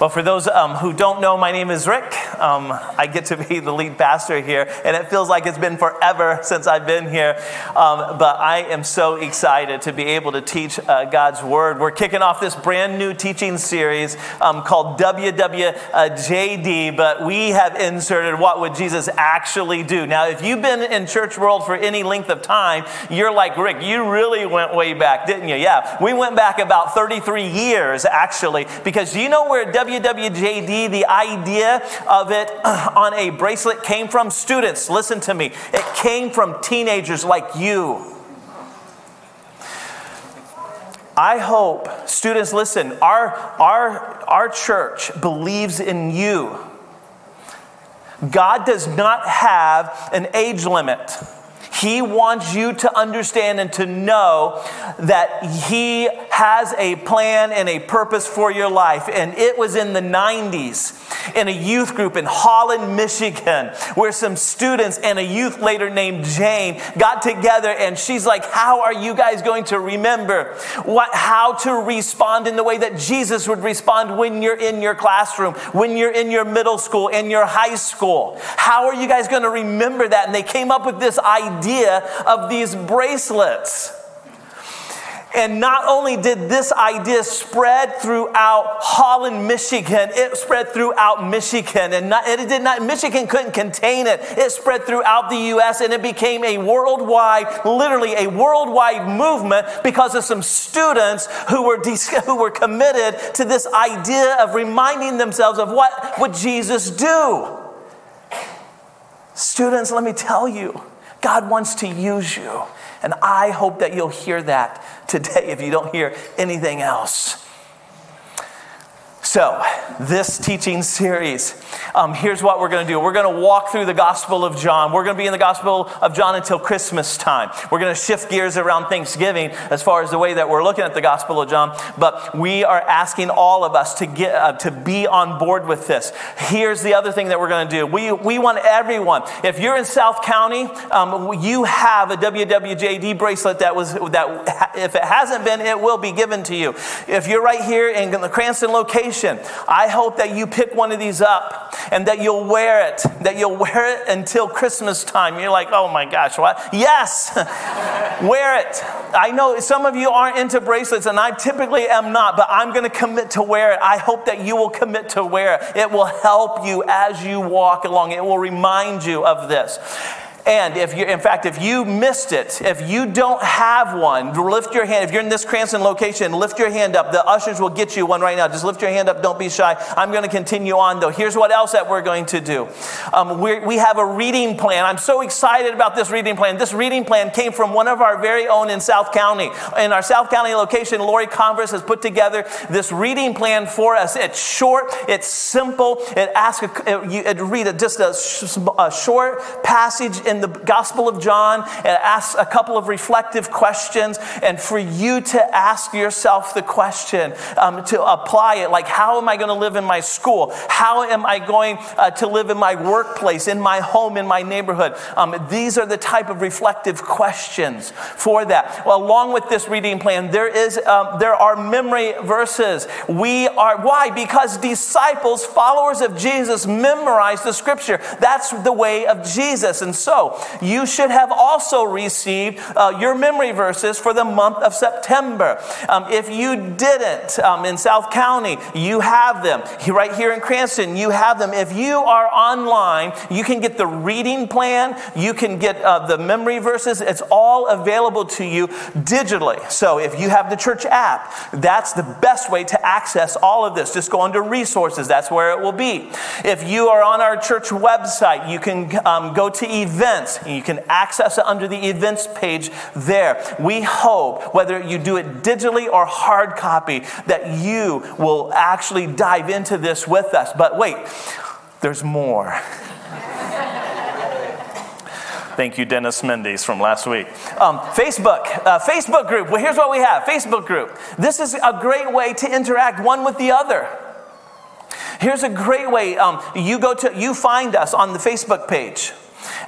Well, for those um, who don't know, my name is Rick. Um, I get to be the lead pastor here, and it feels like it's been forever since I've been here. Um, but I am so excited to be able to teach uh, God's Word. We're kicking off this brand new teaching series um, called WWJD, but we have inserted what would Jesus actually do. Now, if you've been in church world for any length of time, you're like, Rick, you really went way back, didn't you? Yeah, we went back about 33 years, actually, because you know where WWJD, the idea of it uh, on a bracelet came from students. Listen to me. It came from teenagers like you. I hope, students, listen, our, our, our church believes in you. God does not have an age limit. He wants you to understand and to know that He has a plan and a purpose for your life. And it was in the 90s in a youth group in Holland, Michigan, where some students and a youth later named Jane got together and she's like, How are you guys going to remember what, how to respond in the way that Jesus would respond when you're in your classroom, when you're in your middle school, in your high school? How are you guys going to remember that? And they came up with this idea idea of these bracelets. And not only did this idea spread throughout Holland, Michigan, it spread throughout Michigan. And, not, it did not, Michigan couldn't contain it. It spread throughout the U.S. and it became a worldwide, literally a worldwide movement because of some students who were, who were committed to this idea of reminding themselves of what would Jesus do. Students, let me tell you, God wants to use you. And I hope that you'll hear that today if you don't hear anything else. So, this teaching series, um, here's what we're going to do. We're going to walk through the Gospel of John. We're going to be in the Gospel of John until Christmas time. We're going to shift gears around Thanksgiving as far as the way that we're looking at the Gospel of John. But we are asking all of us to get uh, to be on board with this. Here's the other thing that we're going to do. We we want everyone. If you're in South County, um, you have a WWJD bracelet that was that. If it hasn't been, it will be given to you. If you're right here in the Cranston location I hope that you pick one of these up and that you'll wear it, that you'll wear it until Christmas time. You're like, oh my gosh, what? Yes, wear it. I know some of you aren't into bracelets, and I typically am not, but I'm going to commit to wear it. I hope that you will commit to wear it. It will help you as you walk along, it will remind you of this. And if you, in fact, if you missed it, if you don't have one, lift your hand. If you're in this Cranston location, lift your hand up. The ushers will get you one right now. Just lift your hand up. Don't be shy. I'm going to continue on though. Here's what else that we're going to do. Um, we have a reading plan. I'm so excited about this reading plan. This reading plan came from one of our very own in South County. In our South County location, Lori Converse has put together this reading plan for us. It's short. It's simple. It asks, it, you it read a, just a, a short passage in the Gospel of John and asks a couple of reflective questions, and for you to ask yourself the question, um, to apply it like, how am I going to live in my school? How am I going uh, to live in my workplace, in my home, in my neighborhood? Um, these are the type of reflective questions for that. Well, along with this reading plan, there is um, there are memory verses. We are why because disciples, followers of Jesus, memorize the Scripture. That's the way of Jesus, and so you should have also received uh, your memory verses for the month of September. Um, if you didn't, um, in South County, you have them. Right here in Cranston, you have them. If you are online, you can get the reading plan, you can get uh, the memory verses. It's all available to you digitally. So if you have the church app, that's the best way to access all of this. Just go under resources, that's where it will be. If you are on our church website, you can um, go to events events. You can access it under the events page there. We hope, whether you do it digitally or hard copy, that you will actually dive into this with us. But wait, there's more. Thank you, Dennis Mendes from last week. Um, Facebook, uh, Facebook group. Well, here's what we have Facebook group. This is a great way to interact one with the other. Here's a great way. Um, you go to, you find us on the Facebook page.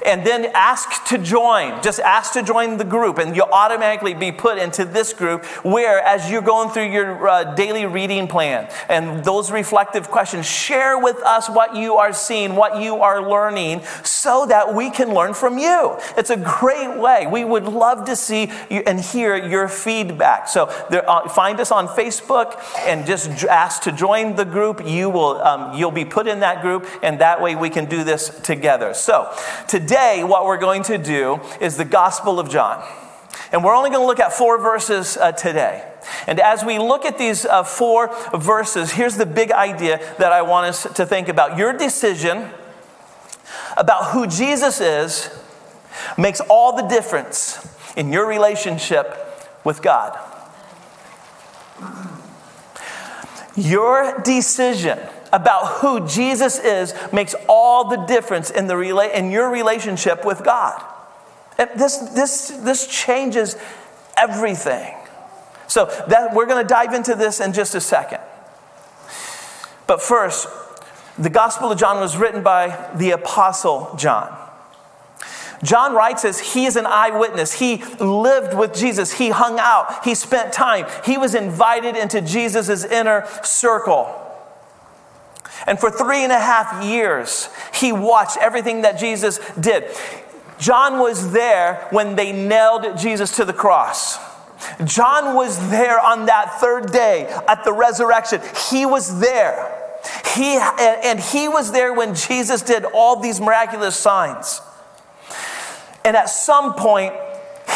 And then ask to join. Just ask to join the group, and you'll automatically be put into this group where, as you're going through your uh, daily reading plan and those reflective questions, share with us what you are seeing, what you are learning, so that we can learn from you. It's a great way. We would love to see and hear your feedback. So there, uh, find us on Facebook and just ask to join the group. You will um, you'll be put in that group, and that way we can do this together. So today, what we're going to do is the Gospel of John. And we're only going to look at four verses uh, today. And as we look at these uh, four verses, here's the big idea that I want us to think about. Your decision about who Jesus is makes all the difference in your relationship with God. Your decision about who Jesus is makes all the difference in, the rela- in your relationship with God. this, this, this changes everything. So that, we're going to dive into this in just a second. But first, the Gospel of John was written by the Apostle John. John writes as he is an eyewitness. He lived with Jesus. He hung out. He spent time. He was invited into Jesus' inner circle. And for three and a half years, he watched everything that Jesus did. John was there when they nailed Jesus to the cross. John was there on that third day at the resurrection. He was there. He, and he was there when Jesus did all these miraculous signs. And at some point,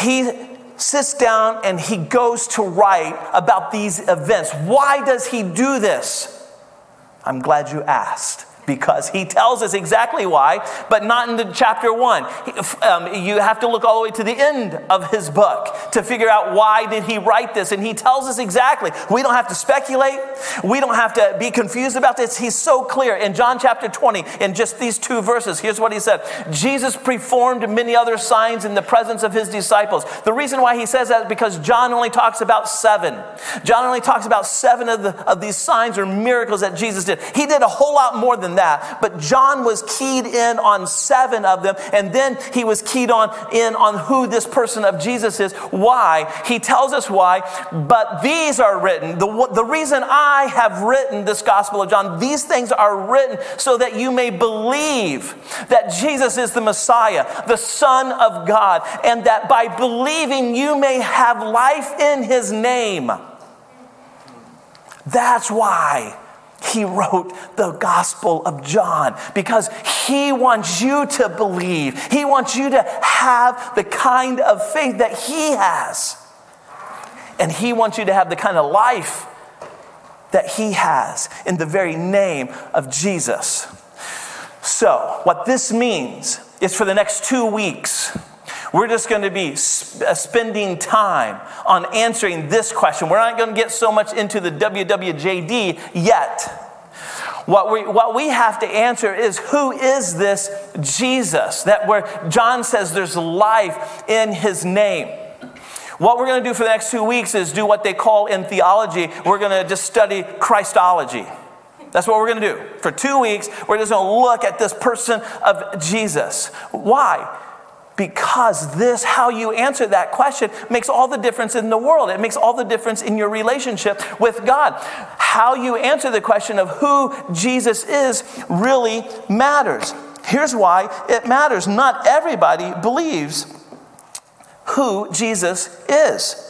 he sits down and he goes to write about these events. Why does he do this? I'm glad you asked because he tells us exactly why, but not in the chapter one. Um, you have to look all the way to the end of his book to figure out why did he write this, and he tells us exactly. We don't have to speculate. We don't have to be confused about this. He's so clear in John chapter 20 in just these two verses. Here's what he said: Jesus performed many other signs in the presence of his disciples. The reason why he says that is because John only talks about seven. John only talks about seven of, the, of these signs or miracles that Jesus did. He did a whole lot more than that. But John was keyed in on seven of them, and then he was keyed on in on who this person of Jesus is. Why? He tells us why. But these are written. The, the reason I have written this Gospel of John, these things are written so that you may believe that Jesus is the Messiah, the Son of God, and that by believing you may have life in his name. That's why he wrote the Gospel of John because he wants you to believe. He wants you to have the kind of faith that he has. And he wants you to have the kind of life that he has in the very name of Jesus. So, what this means is for the next two weeks, we're just going to be uh, spending time on answering this question. We're not going to get so much into the WWJD yet. What we, what we have to answer is who is this Jesus? That where John says there's life in his name. What we're going to do for the next two weeks is do what they call in theology, we're going to just study Christology. That's what we're going to do. For two weeks, we're just going to look at this person of Jesus. Why? Because this, how you answer that question, makes all the difference in the world. It makes all the difference in your relationship with God. How you answer the question of who Jesus is really matters. Here's why it matters. Not everybody believes who Jesus is.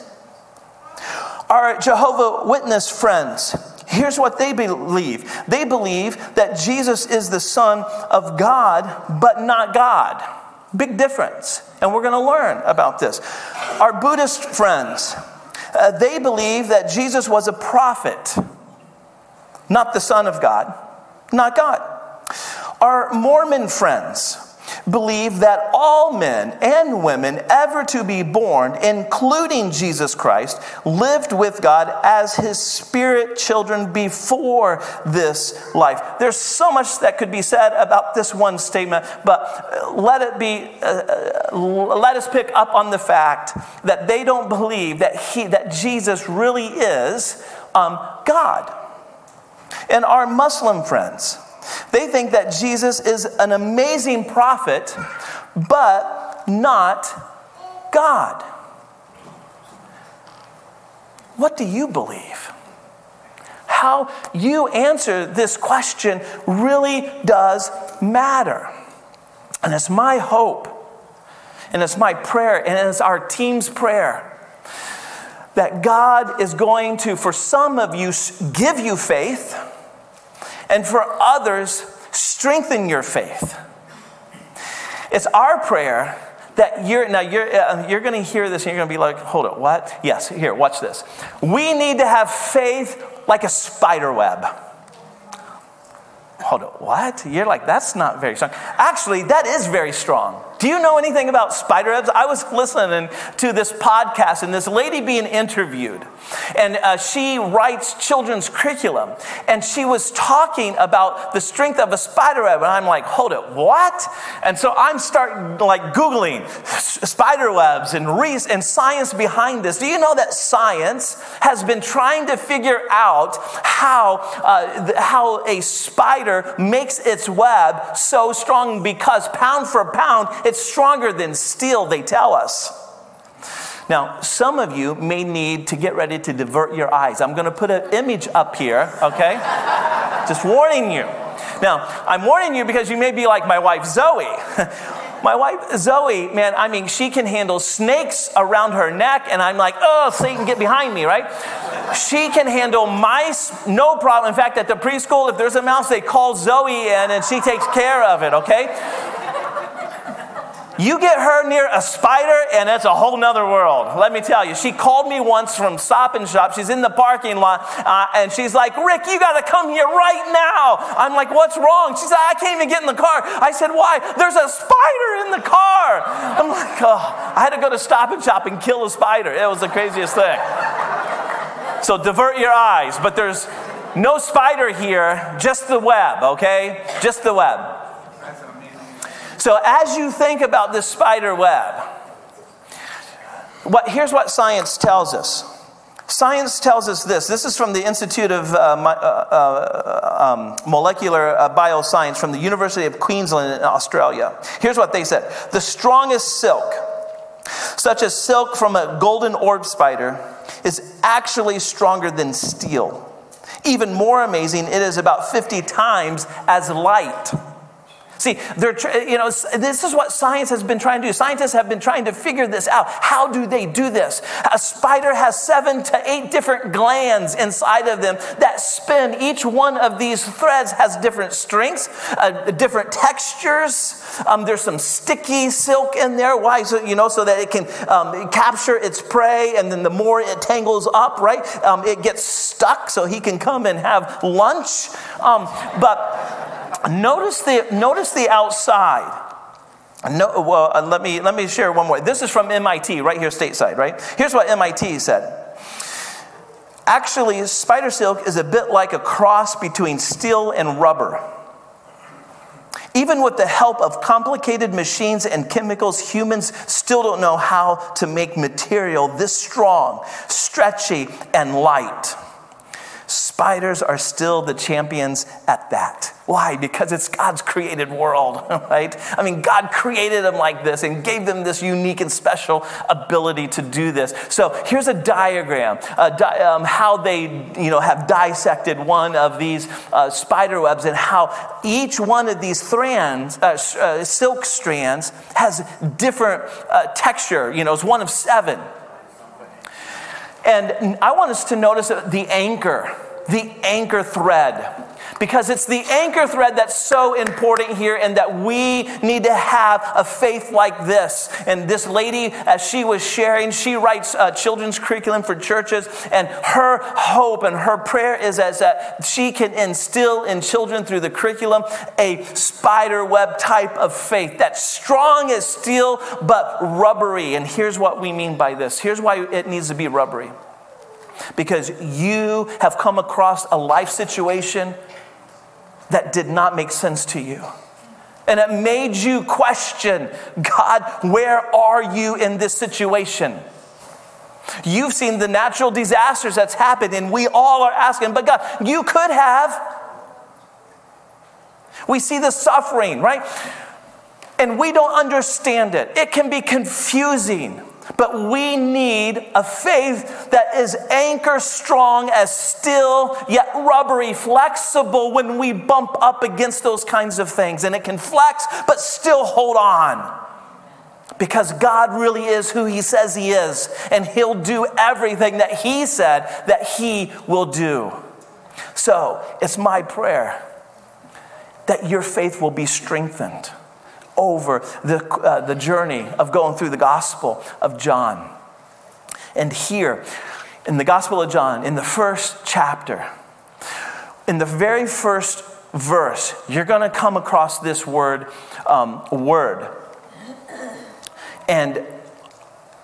Our Jehovah Witness friends, here's what they believe they believe that Jesus is the Son of God, but not God. Big difference. And we're going to learn about this. Our Buddhist friends, uh, they believe that Jesus was a prophet, not the Son of God, not God. Our Mormon friends, believe that all men and women ever to be born, including Jesus Christ, lived with God as his spirit children before this life. There's so much that could be said about this one statement, but let it be, uh, uh let us pick up on the fact that they don't believe that, he, that Jesus really is um, God. And our Muslim friends, they think that Jesus is an amazing prophet but not God. What do you believe? How you answer this question really does matter. And it's my hope, and it's my prayer, and it's our team's prayer that God is going to, for some of you, give you faith, and for others, strengthen your faith. It's our prayer that you're now you're uh, you're going to hear this and you're going to be like, hold it, what? Yes, here, watch this. We need to have faith like a spider web. Hold it, what? You're like, that's not very strong. Actually, that is very strong. Do you know anything about spider webs? I was listening to this podcast and this lady being interviewed, and uh, she writes children's curriculum, and she was talking about the strength of a spider web, and I'm like, hold it, what? And so I'm starting like googling spider webs and and science behind this. Do you know that science has been trying to figure out how uh, how a spider makes its web so strong because pound for pound it's stronger than steel, they tell us. Now, some of you may need to get ready to divert your eyes. I'm going to put an image up here, okay? Just warning you. Now, I'm warning you because you may be like my wife, Zoe. my wife, Zoe, man, I mean, she can handle snakes around her neck, and I'm like, oh, Satan, get behind me, right? She can handle mice, no problem. In fact, at the preschool, if there's a mouse, they call Zoe in and she takes care of it, okay? You get her near a spider, and it's a whole nother world. Let me tell you. She called me once from Stop and Shop. She's in the parking lot, uh, and she's like, Rick, you got to come here right now. I'm like, what's wrong? She said, I can't even get in the car. I said, why? There's a spider in the car. I'm like, oh, I had to go to Stop and Shop and kill a spider. It was the craziest thing. So divert your eyes, but there's no spider here, just the web, okay? Just the web. So, as you think about this spider web, what, here's what science tells us. Science tells us this. This is from the Institute of uh, uh, uh, um, Molecular uh, Bioscience from the University of Queensland in Australia. Here's what they said The strongest silk, such as silk from a golden orb spider, is actually stronger than steel. Even more amazing, it is about 50 times as light. See, they're, you know, this is what science has been trying to do. Scientists have been trying to figure this out. How do they do this? A spider has seven to eight different glands inside of them that spin. Each one of these threads has different strengths, uh, different textures. Um, there's some sticky silk in there. Why? So, you know, so that it can um, capture its prey, and then the more it tangles up, right, um, it gets stuck so he can come and have lunch. Um, but Notice the, notice the outside. No, well, uh, let, me, let me share one more. This is from MIT, right here, stateside, right? Here's what MIT said. Actually, spider silk is a bit like a cross between steel and rubber. Even with the help of complicated machines and chemicals, humans still don't know how to make material this strong, stretchy, and light. Spiders are still the champions at that. Why? Because it's God's created world, right? I mean, God created them like this and gave them this unique and special ability to do this. So here's a diagram, uh, di- um, how they, you know, have dissected one of these uh, spider webs and how each one of these strands, uh, uh silk strands, has different uh, texture. You know, it's one of seven. And I want us to notice the anchor, the anchor thread because it's the anchor thread that's so important here and that we need to have a faith like this. And this lady, as she was sharing, she writes uh, children's curriculum for churches, and her hope and her prayer is as that she can instill in children through the curriculum a spider web type of faith that's strong as steel but rubbery. And here's what we mean by this here's why it needs to be rubbery because you have come across a life situation that did not make sense to you. And it made you question God, where are you in this situation? You've seen the natural disasters that's happened, and we all are asking, but God, you could have. We see the suffering, right? and we don't understand it. It can be confusing. But we need a faith that is anchor strong, as still, yet rubbery, flexible when we bump up against those kinds of things. And it can flex, but still hold on. Because God really is who He says He is, and He'll do everything that He said that He will do. So it's my prayer that your faith will be strengthened over the, uh, the journey of going through the Gospel of John. And here, in the Gospel of John, in the first chapter, in the very first verse, you're going to come across this word, um, word. And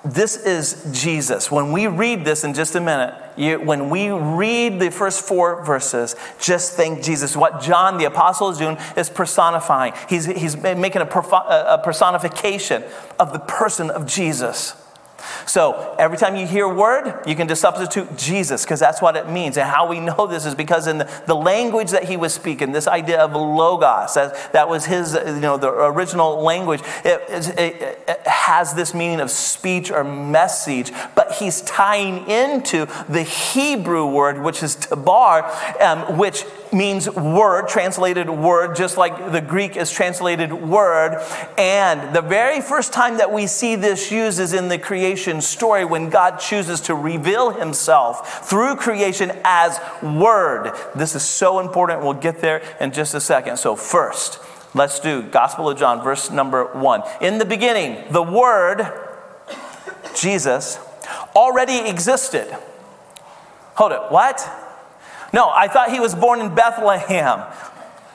this is Jesus. When we read this in just a minute, you, when we read the first four verses, just think Jesus. What John, the apostle, is doing is personifying. He's, he's making a, a personification of the person of Jesus. So every time you hear word, you can just substitute Jesus because that's what it means. And how we know this is because in the, the language that he was speaking, this idea of logos, that, that was his, you know, the original language, it, it, it has this meaning of speech or message, but he's tying into the Hebrew word, which is dabar, um, which means word, translated word, just like the Greek is translated word. And the very first time that we see this used is in the creation story when God chooses to reveal himself through creation as word. This is so important. We'll get there in just a second. So, first, let's do Gospel of John, verse number one. In the beginning, the word, Jesus, already existed. Hold it, what? No, I thought he was born in Bethlehem.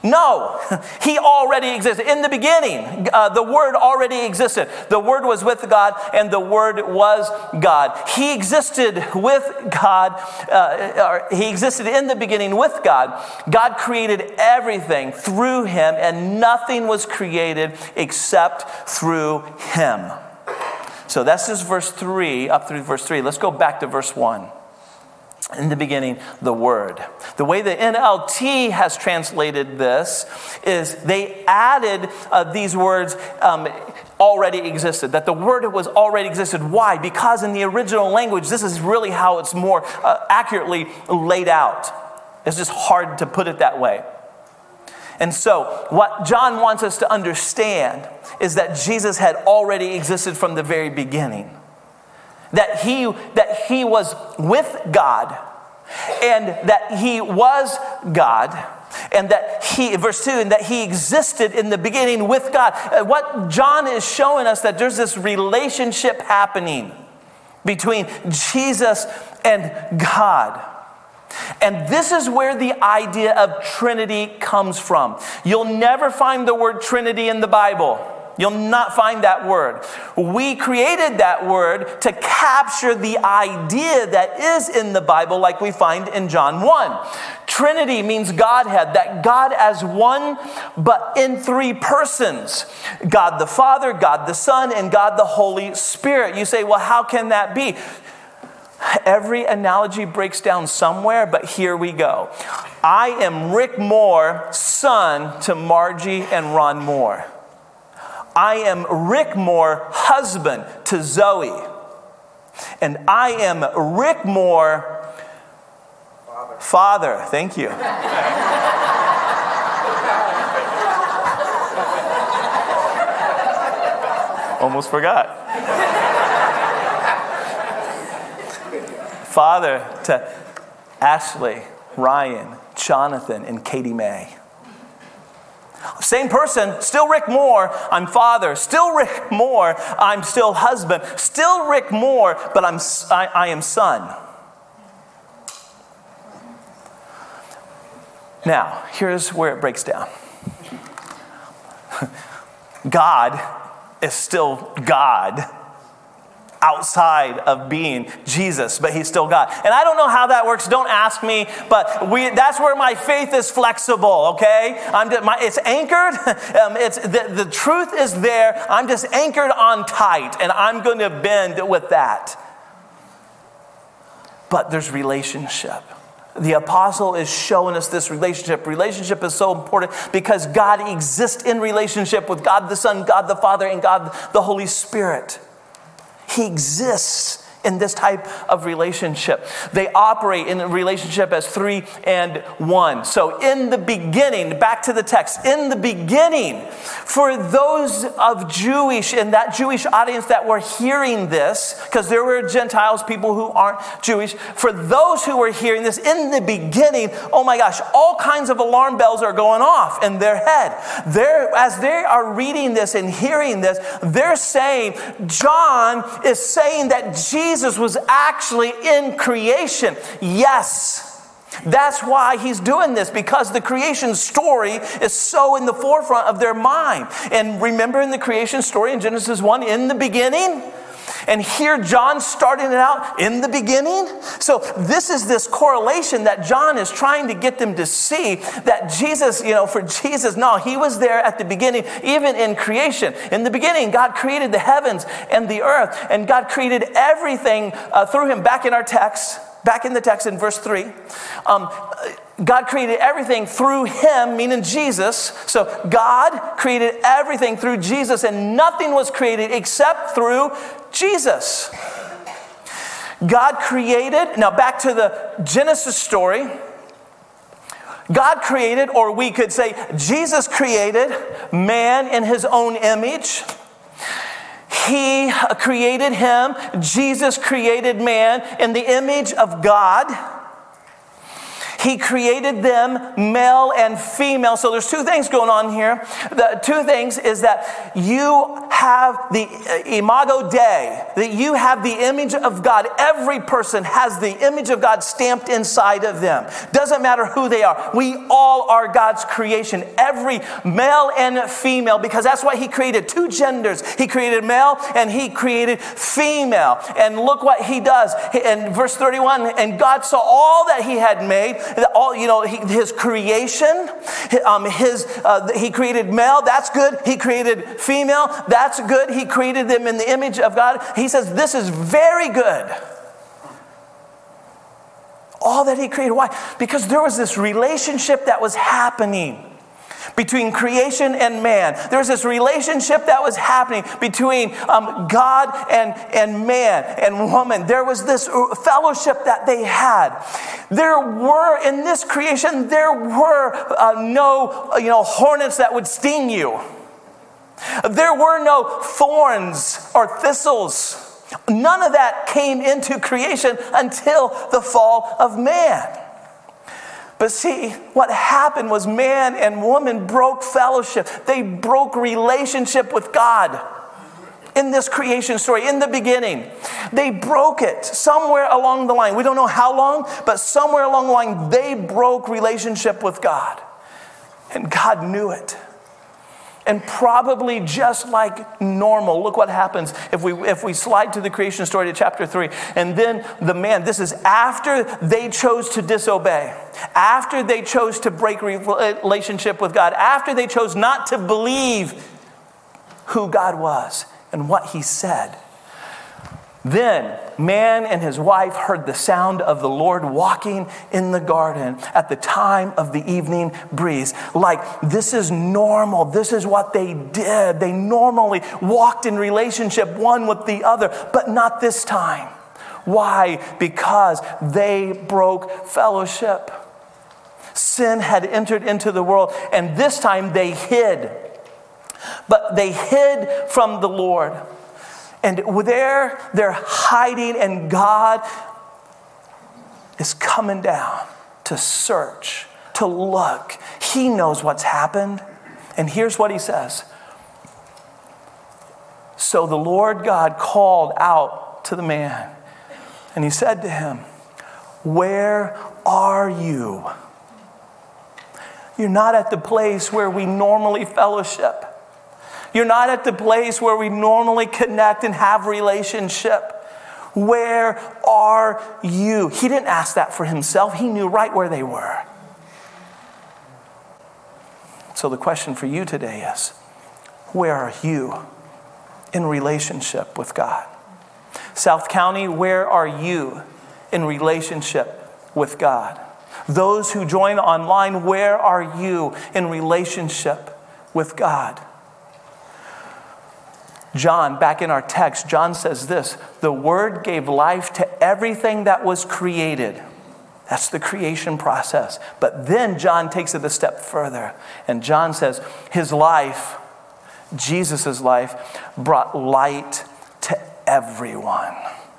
No, he already existed. In the beginning, uh, the Word already existed. The Word was with God, and the Word was God. He existed with God, uh, he existed in the beginning with God. God created everything through him, and nothing was created except through him. So that's just verse 3, up through verse 3. Let's go back to verse 1 in the beginning, the Word. The way the NLT has translated this is they added uh, these words um, already existed, that the Word was already existed. Why? Because in the original language, this is really how it's more uh, accurately laid out. It's just hard to put it that way. And so, what John wants us to understand is that Jesus had already existed from the very beginning that he, that he was with God and that he was God and that he verse 2 and that he existed in the beginning with god. Uh, what john is showing us that there's this relationship happening between jesus and god. And this is where the idea of trinity comes from. You'll never find the word trinity in the bible You'll not find that word. We created that word to capture the idea that is in the Bible, like we find in John 1. Trinity means Godhead, that God as one, but in three persons God the Father, God the Son, and God the Holy Spirit. You say, well, how can that be? Every analogy breaks down somewhere, but here we go. I am Rick Moore, son to Margie and Ron Moore. I am Rick Moore, husband to Zoe. And I am Rick Moore, father. father. Thank you. Almost forgot. father to Ashley, Ryan, Jonathan, and Katie May. Same person, still Rick Moore, I'm father. Still Rick Moore, I'm still husband. Still Rick Moore, but I'm, I, I am son. Now, here's where it breaks down God is still God outside of being Jesus, but he's still God. And I don't know how that works. Don't ask me, but we, that's where my faith is flexible, okay? I'm just, my, it's anchored. Um, it's, the, the truth is there. I'm just anchored on tight, and I'm going to bend with that. But there's relationship. the apostle is showing us this relationship. Relationship is so important because God exists in relationship with God the Son, God the Father, and God the Holy Spirit. He exists in this type of relationship. They operate in a relationship as three and one. So, in the beginning, back to the text, in the beginning, for those of Jewish and that Jewish audience that were hearing this, because there were Gentiles, people who aren't Jewish, for those who were hearing this in the beginning, oh my gosh, all kinds of alarm bells are going off in their head. They're, as they are reading this and hearing this, they're saying, John is saying that Jesus Jesus was actually in creation. Yes. That's why he's doing this because the creation story is so in the forefront of their mind. And remember in the creation story in Genesis 1, in the beginning, and here John starting it out in the beginning. So this is this correlation that John is trying to get them to see that Jesus, you know, for Jesus, no, he was there at the beginning, even in creation. In the beginning, God created the heavens and the earth, and God created everything uh, through him. Back in our text, back in the text in verse 3. Um, God created everything through him, meaning Jesus. So God created everything through Jesus, and nothing was created except through Jesus. God created, now back to the Genesis story. God created, or we could say Jesus created man in his own image. He created him, Jesus created man in the image of God. He created them male and female. So there's two things going on here. The two things is that you have the uh, imago Dei, that you have the image of God. Every person has the image of God stamped inside of them. Doesn't matter who they are. We all are God's creation. Every male and female, because that's why He created two genders. He created male and He created female. And look what He does. In verse 31, and God saw all that He had made, all, you know, his creation, um, his, uh, he created male, that's good. He created female, that's good. He created them in the image of God. He says, This is very good. All that he created. Why? Because there was this relationship that was happening between creation and man. There was this relationship that was happening between um, God and, and man and woman. There was this fellowship that they had. There were, in this creation, there were uh, no you know, hornets that would sting you. There were no thorns or thistles. None of that came into creation until the fall of man. But see, what happened was man and woman broke fellowship. They broke relationship with God in this creation story, in the beginning. They broke it somewhere along the line. We don't know how long, but somewhere along the line, they broke relationship with God. And God knew it and probably just like normal. Look what happens if we, if we slide to the creation story to chapter 3. And then the man, this is after they chose to disobey, after they chose to break relationship with God, after they chose not to believe who God was and what he said. Then man and his wife heard the sound of the Lord walking in the garden at the time of the evening breeze. Like, this is normal. This is what they did. They normally walked in relationship one with the other, but not this time. Why? Because they broke fellowship. Sin had entered into the world, and this time they hid. But they hid from the Lord. And there they're hiding, and God is coming down to search, to look. He knows what's happened. And here's what he says So the Lord God called out to the man, and he said to him, Where are you? You're not at the place where we normally fellowship. You're not at the place where we normally connect and have relationship. Where are you? He didn't ask that for himself. He knew right where they were. So the question for you today is where are you in relationship with God? South County, where are you in relationship with God? Those who join online, where are you in relationship with God? John, back in our text, John says this the Word gave life to everything that was created. That's the creation process. But then John takes it a step further. And John says his life, Jesus' life, brought light to everyone.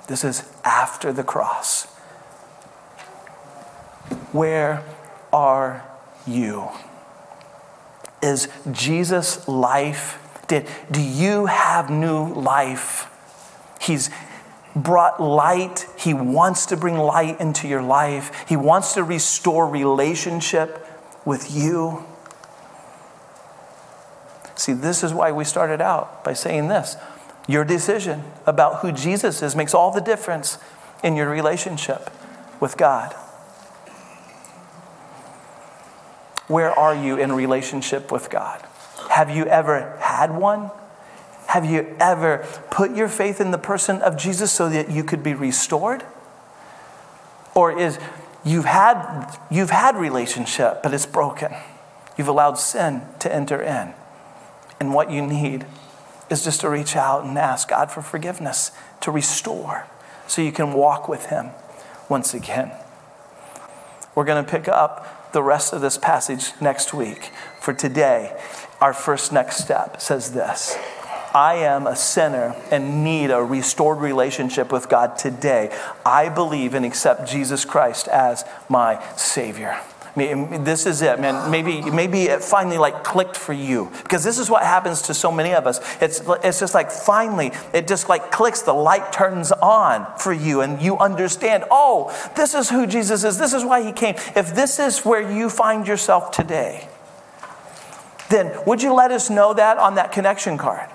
This is after the cross. Where are you? Is Jesus' life did? Do you have new life? He's brought light. He wants to bring light into your life. He wants to restore relationship with you. See, this is why we started out by saying this. Your decision about who Jesus is makes all the difference in your relationship with God. Where are you in relationship with God? Have you ever had one? Have you ever put your faith in the person of Jesus so that you could be restored? Or is you've had you've had relationship but it's broken. You've allowed sin to enter in. And what you need is just to reach out and ask God for forgiveness, to restore so you can walk with him once again. We're going to pick up the rest of this passage next week. For today, our first next step says this I am a sinner and need a restored relationship with God today. I believe and accept Jesus Christ as my Savior. This is it, man. Maybe, maybe it finally like clicked for you because this is what happens to so many of us. It's, it's just like finally it just like clicks, the light turns on for you and you understand, oh, this is who Jesus is. This is why he came. If this is where you find yourself today, then would you let us know that on that connection card?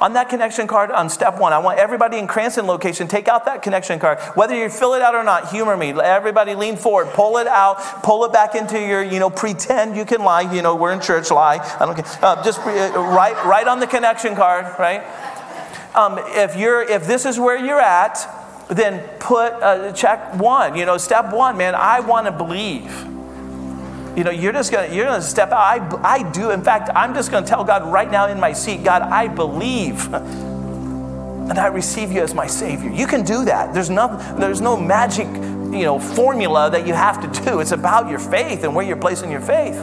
On that connection card, on step one, I want everybody in Cranston location, take out that connection card. Whether you fill it out or not, humor me. Everybody lean forward, pull it out, pull it back into your, you know, pretend you can lie. You know, we're in church, lie. I don't care. Uh, just uh, write, write on the connection card, right? Um, if, you're, if this is where you're at, then put uh, check one. You know, step one, man, I want to believe. You know, you're just gonna you're gonna step out. I, I do. In fact, I'm just gonna tell God right now in my seat, God, I believe. And I receive you as my Savior. You can do that. There's no, there's no magic, you know, formula that you have to do. It's about your faith and where you're placing your faith.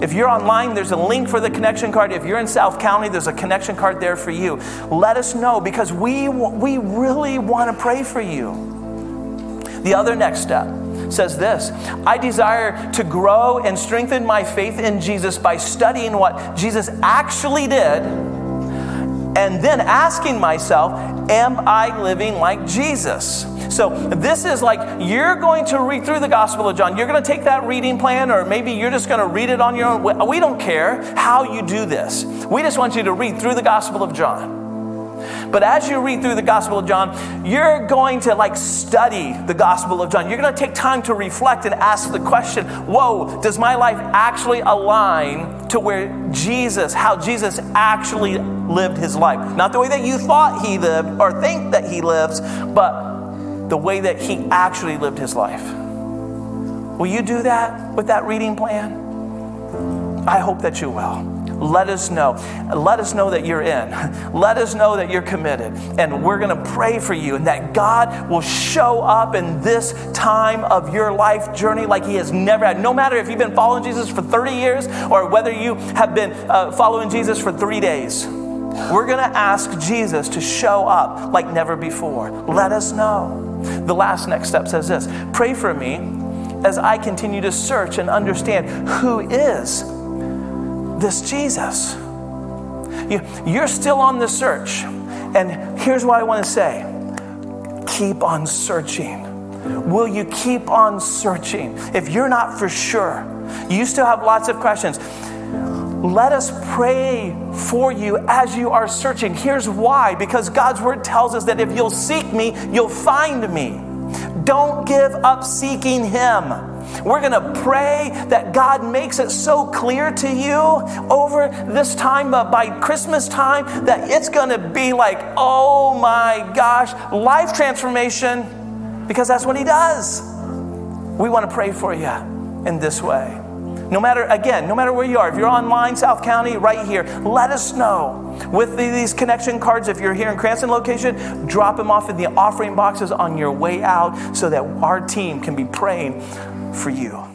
If you're online, there's a link for the connection card. If you're in South County, there's a connection card there for you. Let us know because we, we really want to pray for you. The other next step says this I desire to grow and strengthen my faith in Jesus by studying what Jesus actually did and then asking myself, Am I living like Jesus? So, this is like you're going to read through the Gospel of John. You're going to take that reading plan, or maybe you're just going to read it on your own. We don't care how you do this. We just want you to read through the Gospel of John. But as you read through the Gospel of John, you're going to like study the Gospel of John. You're going to take time to reflect and ask the question whoa, does my life actually align to where Jesus, how Jesus actually lived his life? Not the way that you thought he lived or think that he lives, but the way that he actually lived his life. Will you do that with that reading plan? I hope that you will let us know. Let us know that you're in. Let us know that you're committed. And we're going to pray for you and that God will show up in this time of your life journey like He has never had. No matter if you've been following Jesus for 30 years or whether you have been uh, following Jesus for three days. We're going to ask Jesus to show up like never before. Let us know. The last next step says this Pray for me as I continue to search and understand who is this Jesus. You, you're still on the search. And here's what I want to say keep on searching. Will you keep on searching? If you're not for sure, you still have lots of questions. Let us pray for you as you are searching. Here's why because God's word tells us that if you'll seek me, you'll find me. Don't give up seeking Him. We're going to pray that God makes it so clear to you over this time uh, by Christmas time that it's going to be like, oh my gosh, life transformation, because that's what He does. We want to pray for you in this way. No matter, again, no matter where you are, if you're online, South County, right here, let us know. With these connection cards, if you're here in Cranston location, drop them off in the offering boxes on your way out so that our team can be praying for you.